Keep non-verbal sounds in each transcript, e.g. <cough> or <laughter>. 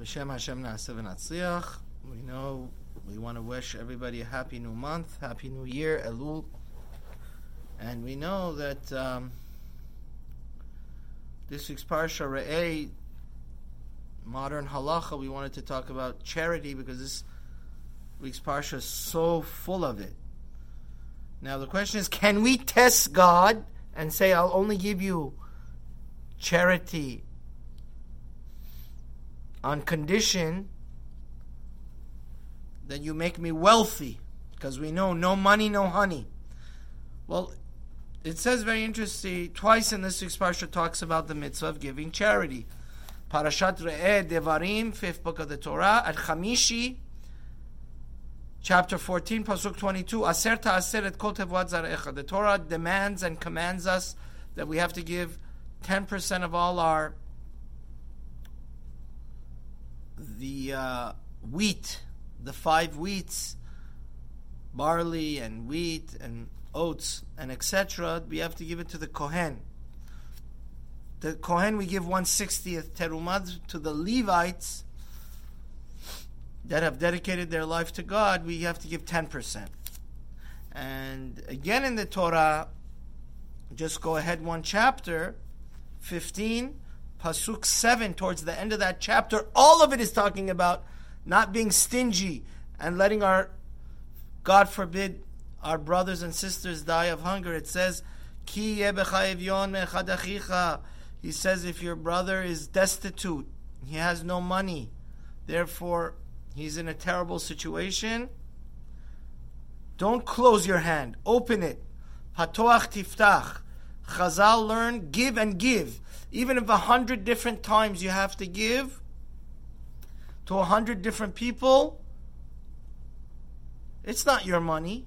B'Shem Hashem Na'aseh V'Natzliach. We know we want to wish everybody a happy new month, happy new year, Elul. And we know that um, this week's Parsha Re'eh, modern halacha, we wanted to talk about charity because this week's Parsha is so full of it. Now the question is, can we test God and say, I'll only give you charity on condition that you make me wealthy, because we know no money, no honey. Well, it says very interesting, twice in this week's parsha talks about the mitzvah of giving charity. Parashat Re'eh Devarim, fifth book of the Torah, at Chamishi, chapter 14, pasuk 22, Aser ta'aser et kol zarecha. The Torah demands and commands us that we have to give 10% of all our the uh, wheat, the five wheats, barley and wheat and oats and etc., we have to give it to the Kohen. The Kohen, we give 160th terumah to the Levites that have dedicated their life to God, we have to give 10%. And again in the Torah, just go ahead one chapter, 15, Pasuk 7, towards the end of that chapter, all of it is talking about not being stingy and letting our, God forbid, our brothers and sisters die of hunger. It says, Ki He says, if your brother is destitute, he has no money, therefore he's in a terrible situation, don't close your hand, open it. Patoach tiftach. Chazal learn, give and give. Even if a hundred different times you have to give to a hundred different people, it's not your money.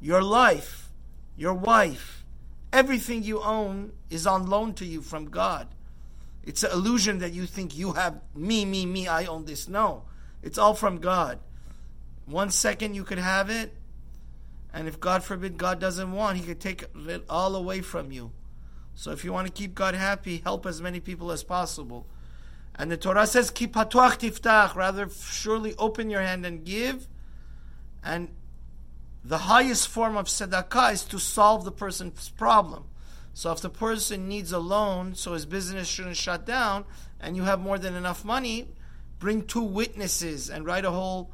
Your life, your wife, everything you own is on loan to you from God. It's an illusion that you think you have me, me, me, I own this. No, it's all from God. One second you could have it, and if God forbid God doesn't want, He could take it all away from you. So if you want to keep God happy, help as many people as possible. And the Torah says, "Ki patuach tiftach," rather surely open your hand and give. And the highest form of tzedakah is to solve the person's problem. So if the person needs a loan, so his business shouldn't shut down, and you have more than enough money, bring two witnesses and write a whole.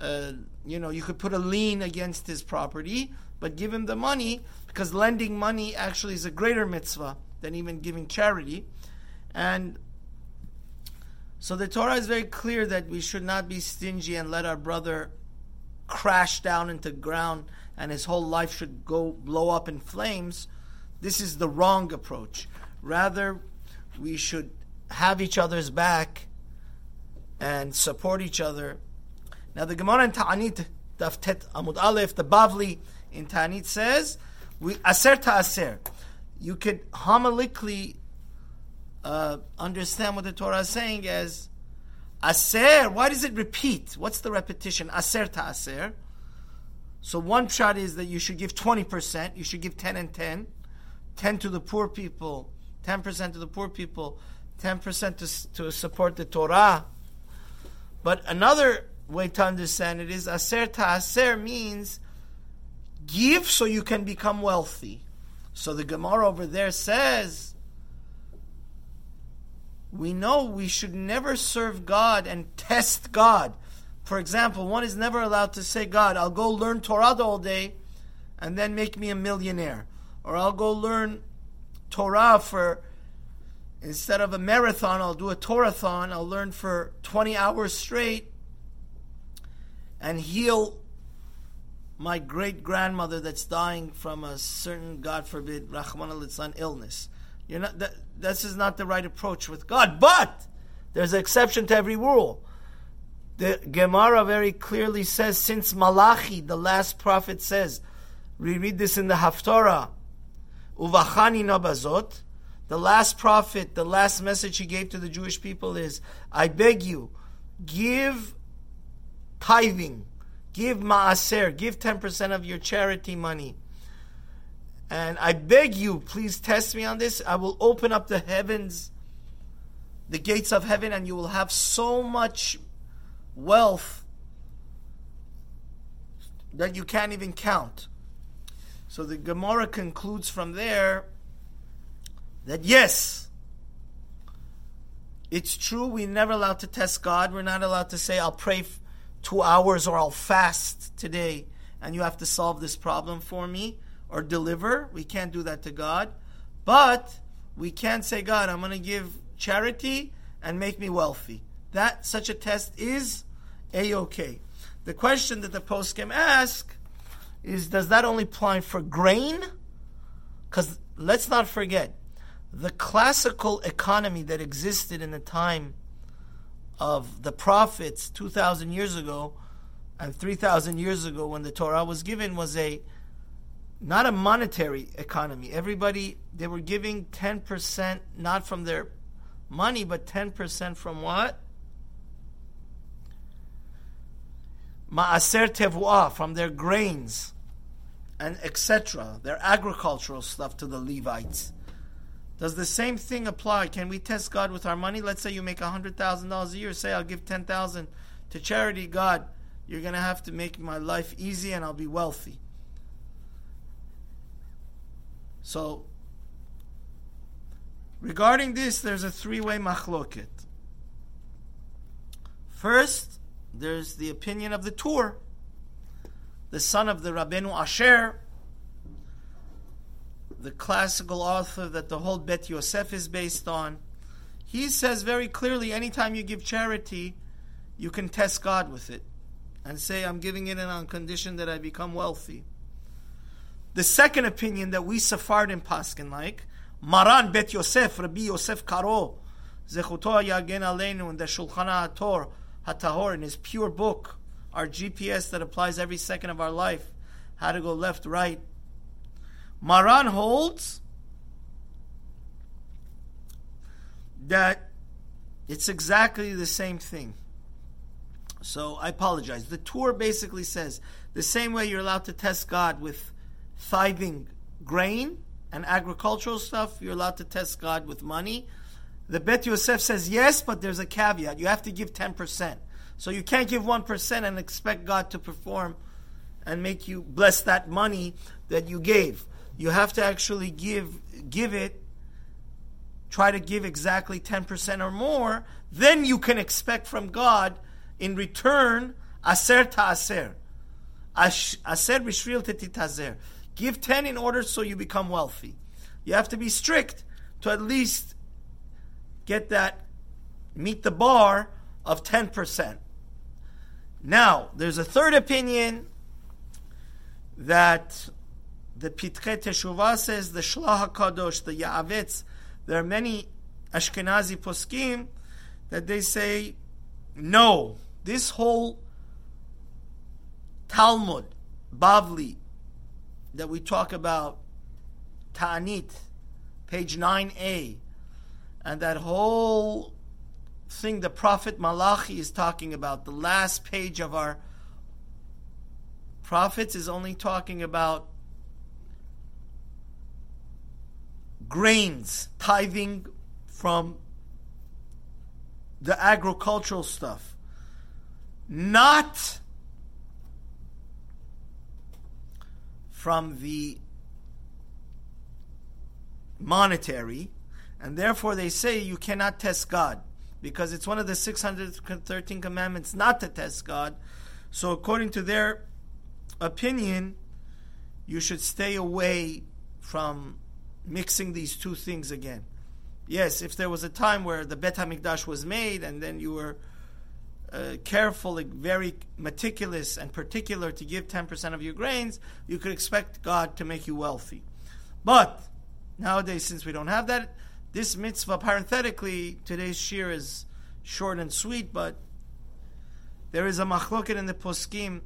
Uh, you know, you could put a lien against his property, but give him the money because lending money actually is a greater mitzvah than even giving charity. And so the Torah is very clear that we should not be stingy and let our brother crash down into ground and his whole life should go blow up in flames. This is the wrong approach. Rather, we should have each other's back and support each other. Now, the Gemara in Ta'anit, Daf Tet Amud Aleph, the Bavli in Ta'anit says we aser ta aser. You could homilically uh, understand what the Torah is saying as aser. Why does it repeat? What's the repetition? Aser ta aser. So one shot is that you should give twenty percent. You should give ten and ten. Ten to the poor people. Ten percent to the poor people. Ten percent to to support the Torah. But another way to understand it is aser ta aser means Give so you can become wealthy. So the Gemara over there says, we know we should never serve God and test God. For example, one is never allowed to say, God, I'll go learn Torah all day and then make me a millionaire. Or I'll go learn Torah for, instead of a marathon, I'll do a Torathon. I'll learn for 20 hours straight and heal my great grandmother that's dying from a certain, God forbid, Rahman al illness. You're not, that, this is not the right approach with God. But there's an exception to every rule. The Gemara very clearly says, since Malachi, the last prophet, says, we read this in the Haftorah, Uvachani Nabazot, the last prophet, the last message he gave to the Jewish people is, I beg you, give tithing Give maaser, give 10% of your charity money. And I beg you, please test me on this. I will open up the heavens, the gates of heaven and you will have so much wealth that you can't even count. So the Gemara concludes from there that yes, it's true we're never allowed to test God. We're not allowed to say, I'll pray two hours or I'll fast today and you have to solve this problem for me or deliver. We can't do that to God. But we can say, God, I'm going to give charity and make me wealthy. That such a test is a okay. The question that the poskim ask is, does that only apply for grain? Because let's not forget, the classical economy that existed in the time of the prophets 2,000 years ago and 3,000 years ago when the Torah was given was a not a monetary economy. Everybody, they were giving 10% not from their money, but 10% from what? Ma'aser tevuah, from their grains and etc., their agricultural stuff to the Levites. Does the same thing apply? Can we test God with our money? Let's say you make $100,000 a year. Say, I'll give 10000 to charity. God, you're going to have to make my life easy and I'll be wealthy. So, regarding this, there's a three way machloket. First, there's the opinion of the Tur, the son of the Rabbeinu Asher, the classical author that the whole Bet Yosef is based on. He says very clearly anytime you give charity, you can test God with it and say, I'm giving it on condition that I become wealthy. The second opinion that we Sephardim Paskin like, Maran Bet Yosef, Rabbi Yosef Karo, Zechuto Yagen Aleinu in the Shulchan HaTor, HaTahor, in his pure book, our GPS that applies every second of our life, how to go left, right. Maran holds that it's exactly the same thing. So I apologize. The Tur basically says the same way you're allowed to test God with tithing grain and agricultural stuff, you're allowed to test God with money. The Bet Yosef says yes, but there's a caveat. You have to give 10%. So you can't give 1% and expect God to perform and make you bless that money that you gave. You have to actually give give it try to give exactly 10% or more, then you can expect from God in return aser ta aser. Bishvil shetitasher. Give 10 in order so you become wealthy. You have to be strict to at least get that, meet the bar of 10%. Now, there's a third opinion that the Pitchei Teshuvah says, the Shlah HaKadosh, the Ya'avetz, there are many Ashkenazi poskim that they say, no, this whole Talmud, Bavli, that we talk about Ta'anit, page 9a, and that whole thing the Prophet Malachi is talking about, the last page of our prophets is only talking about grains, tithing from the agricultural stuff. Not from the monetary, and therefore they say you cannot test God because it's one of the 613 commandments not to test God. So, according to their opinion, you should stay away from mixing these two things again. Yes, if there was a time where the Bet HaMikdash was made and then you were uh, careful, very meticulous, and particular to give 10% of your grains, you could expect God to make you wealthy. But nowadays, since we don't have that, this mitzvah, parenthetically, today's shiur is short and sweet, but there is a machloket in the poskim.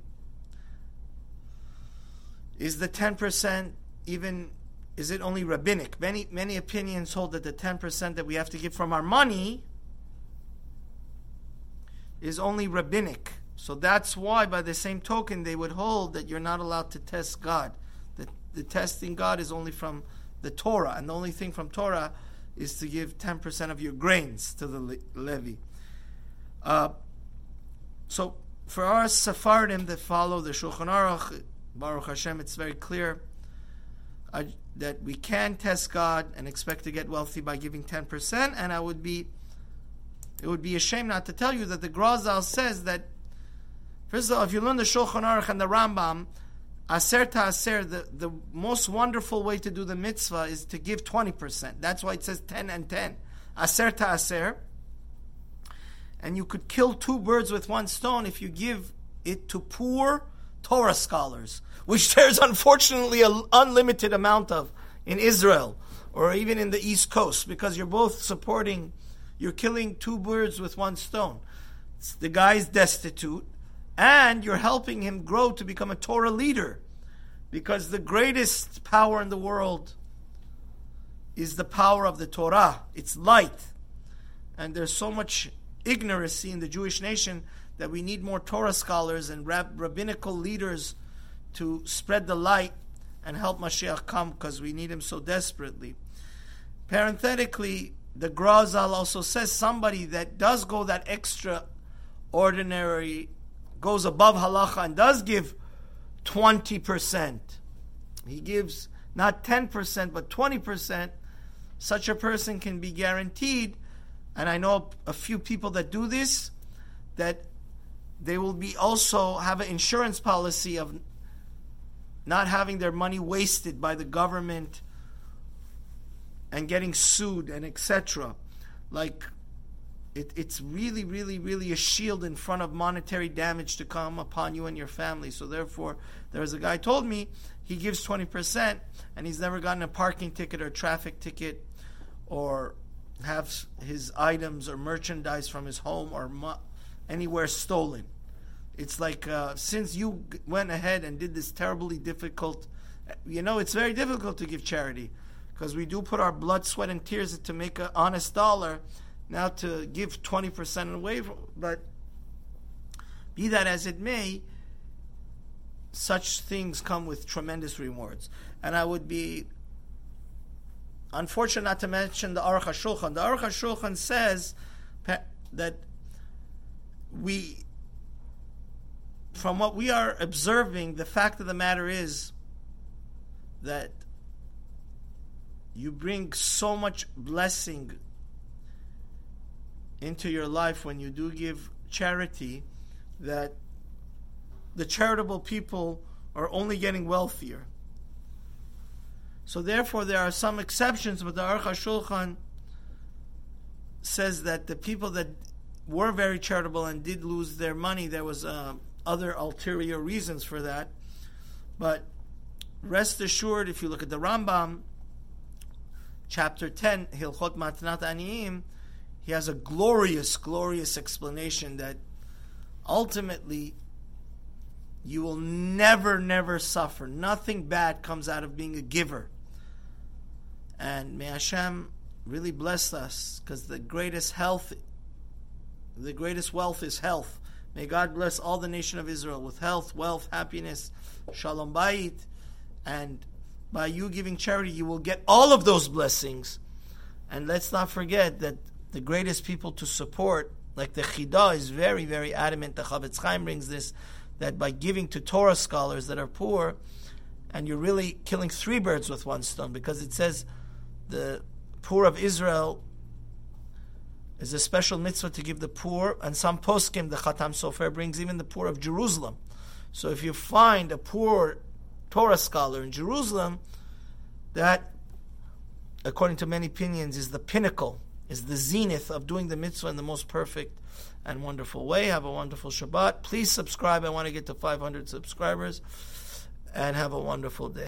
Is the 10% even, is it only rabbinic? Many, many opinions hold that the 10% that we have to give from our money is only rabbinic. So that's why, by the same token, they would hold that you're not allowed to test God. That the testing God is only from the Torah, and the only thing from Torah is to give 10% of your grains to the le- levy. Uh, so for our Sephardim that follow the Shulchan Aruch, Baruch Hashem, it's very clear uh, that we can test God and expect to get wealthy by giving 10%, and I would be it would be a shame not to tell you that the Grazal says that, first of all, if you learn the Shulchan Aruch and the Rambam, Aser ta Aser, the, the most wonderful way to do the mitzvah is to give 20%. That's why it says 10 and 10. Aser ta Aser. And you could kill two birds with one stone if you give it to poor Torah scholars, which <laughs> there's unfortunately an unlimited amount of in Israel or even in the East Coast, because you're both supporting, you're killing two birds with one stone. The guy's destitute, and you're helping him grow to become a Torah leader, because the greatest power in the world is the power of the Torah. It's light. And there's so much ignorancy in the Jewish nation that we need more Torah scholars and rab- rabbinical leaders to spread the light and help Mashiach come because we need him so desperately. Parenthetically, the Grazal also says somebody that does go that extra ordinary, goes above halacha and does give 20%. He gives not 10%, but 20%. Such a person can be guaranteed, and I know a few people that do this, that they will be also have an insurance policy of not having their money wasted by the government and getting sued and etc. Like it, it's really, really, really a shield in front of monetary damage to come upon you and your family. So therefore, there's a guy told me he gives twenty percent and he's never gotten a parking ticket or traffic ticket or have his items or merchandise from his home or anywhere stolen. It's like uh, since you went ahead and did this terribly difficult, you know, it's very difficult to give charity because we do put our blood, sweat, and tears to make an honest dollar. Now to give twenty percent away, but be that as it may, such things come with tremendous rewards. And I would be unfortunate not to mention the Aruch HaShulchan. The Aruch HaShulchan says that we, from what we are observing, the fact of the matter is that you bring so much blessing into your life when you do give charity that the charitable people are only getting wealthier. So therefore, there are some exceptions, but the Aruch HaShulchan says that the people that were very charitable and did lose their money, there was uh, other ulterior reasons for that. But rest assured, if you look at the Rambam, chapter 10, Hilchot Matnot Aniyim, he has a glorious, glorious explanation that ultimately you will never, never suffer. Nothing bad comes out of being a giver. And may Hashem really bless us because the greatest health, the greatest wealth is health. May God bless all the nation of Israel with health, wealth, happiness, shalom bayit, and by you giving charity, you will get all of those blessings. And let's not forget that the greatest people to support, like the Chida, is very, very adamant. The Chafetz Chaim brings this that by giving to Torah scholars that are poor, and you're really killing three birds with one stone, because it says the poor of Israel is a special mitzvah to give the poor, and some poskim, the Khatam Sofer brings even the poor of Jerusalem. So if you find a poor Torah scholar in Jerusalem, that, according to many opinions, is the pinnacle, is the zenith of doing the mitzvah in the most perfect and wonderful way. Have a wonderful Shabbat. Please subscribe. I want to get to 500 subscribers. And have a wonderful day.